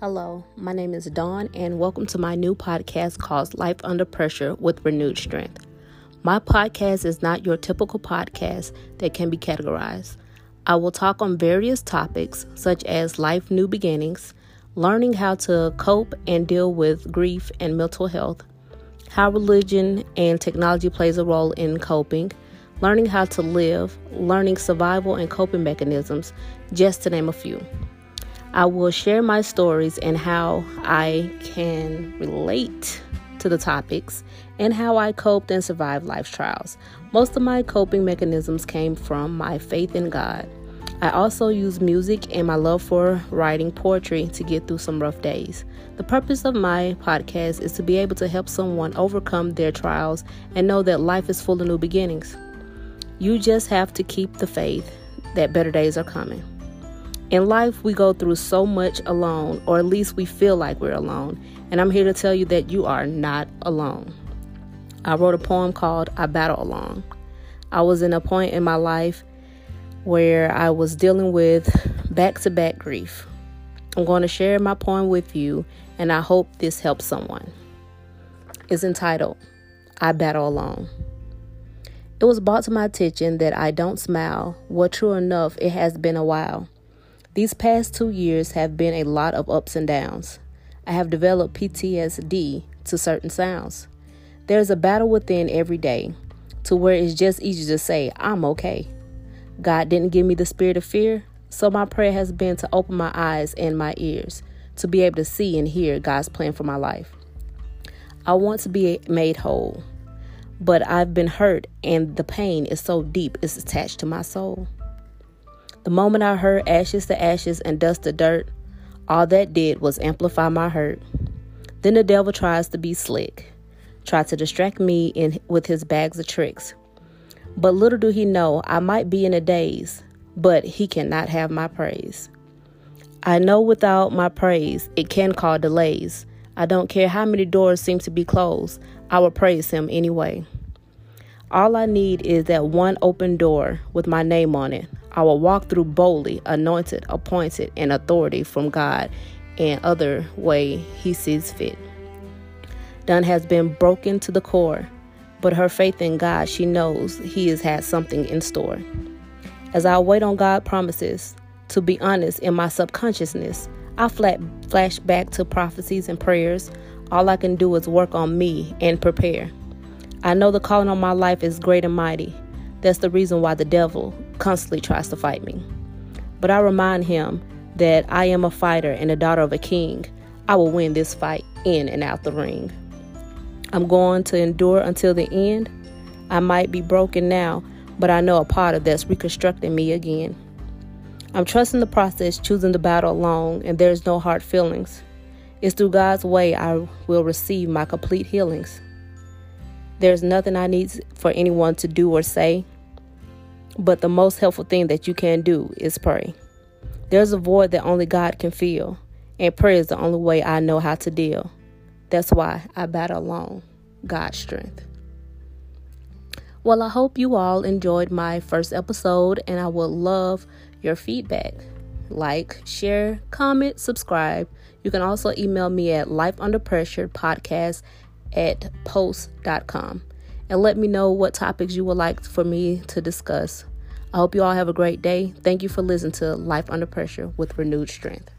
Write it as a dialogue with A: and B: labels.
A: Hello, my name is Dawn, and welcome to my new podcast called Life Under Pressure with Renewed Strength. My podcast is not your typical podcast that can be categorized. I will talk on various topics such as life new beginnings, learning how to cope and deal with grief and mental health, how religion and technology plays a role in coping, learning how to live, learning survival and coping mechanisms, just to name a few. I will share my stories and how I can relate to the topics and how I coped and survived life's trials. Most of my coping mechanisms came from my faith in God. I also use music and my love for writing poetry to get through some rough days. The purpose of my podcast is to be able to help someone overcome their trials and know that life is full of new beginnings. You just have to keep the faith that better days are coming. In life, we go through so much alone, or at least we feel like we're alone. And I'm here to tell you that you are not alone. I wrote a poem called I Battle Alone. I was in a point in my life where I was dealing with back to back grief. I'm going to share my poem with you, and I hope this helps someone. It's entitled I Battle Alone. It was brought to my attention that I don't smile. Well, true enough, it has been a while. These past two years have been a lot of ups and downs. I have developed PTSD to certain sounds. There's a battle within every day to where it's just easy to say, I'm okay. God didn't give me the spirit of fear, so my prayer has been to open my eyes and my ears to be able to see and hear God's plan for my life. I want to be made whole, but I've been hurt and the pain is so deep it's attached to my soul. The moment I heard ashes to ashes and dust to dirt, all that did was amplify my hurt. Then the devil tries to be slick, try to distract me in, with his bags of tricks. But little do he know, I might be in a daze, but he cannot have my praise. I know without my praise, it can cause delays. I don't care how many doors seem to be closed, I will praise him anyway. All I need is that one open door with my name on it. I will walk through boldly, anointed, appointed, and authority from God and other way He sees fit. Dawn has been broken to the core, but her faith in God, she knows He has had something in store. As I wait on God promises, to be honest, in my subconsciousness, I flat flash back to prophecies and prayers. All I can do is work on me and prepare. I know the calling on my life is great and mighty. That's the reason why the devil constantly tries to fight me. But I remind him that I am a fighter and a daughter of a king. I will win this fight in and out the ring. I'm going to endure until the end. I might be broken now, but I know a part of that's reconstructing me again. I'm trusting the process, choosing the battle alone, and there's no hard feelings. It's through God's way I will receive my complete healings. There's nothing I need for anyone to do or say. But the most helpful thing that you can do is pray. There's a void that only God can fill, and prayer is the only way I know how to deal. That's why I battle alone, God's strength. Well, I hope you all enjoyed my first episode, and I would love your feedback. Like, share, comment, subscribe. You can also email me at lifeunderpressurepodcast at post.com and let me know what topics you would like for me to discuss. I hope you all have a great day. Thank you for listening to Life Under Pressure with Renewed Strength.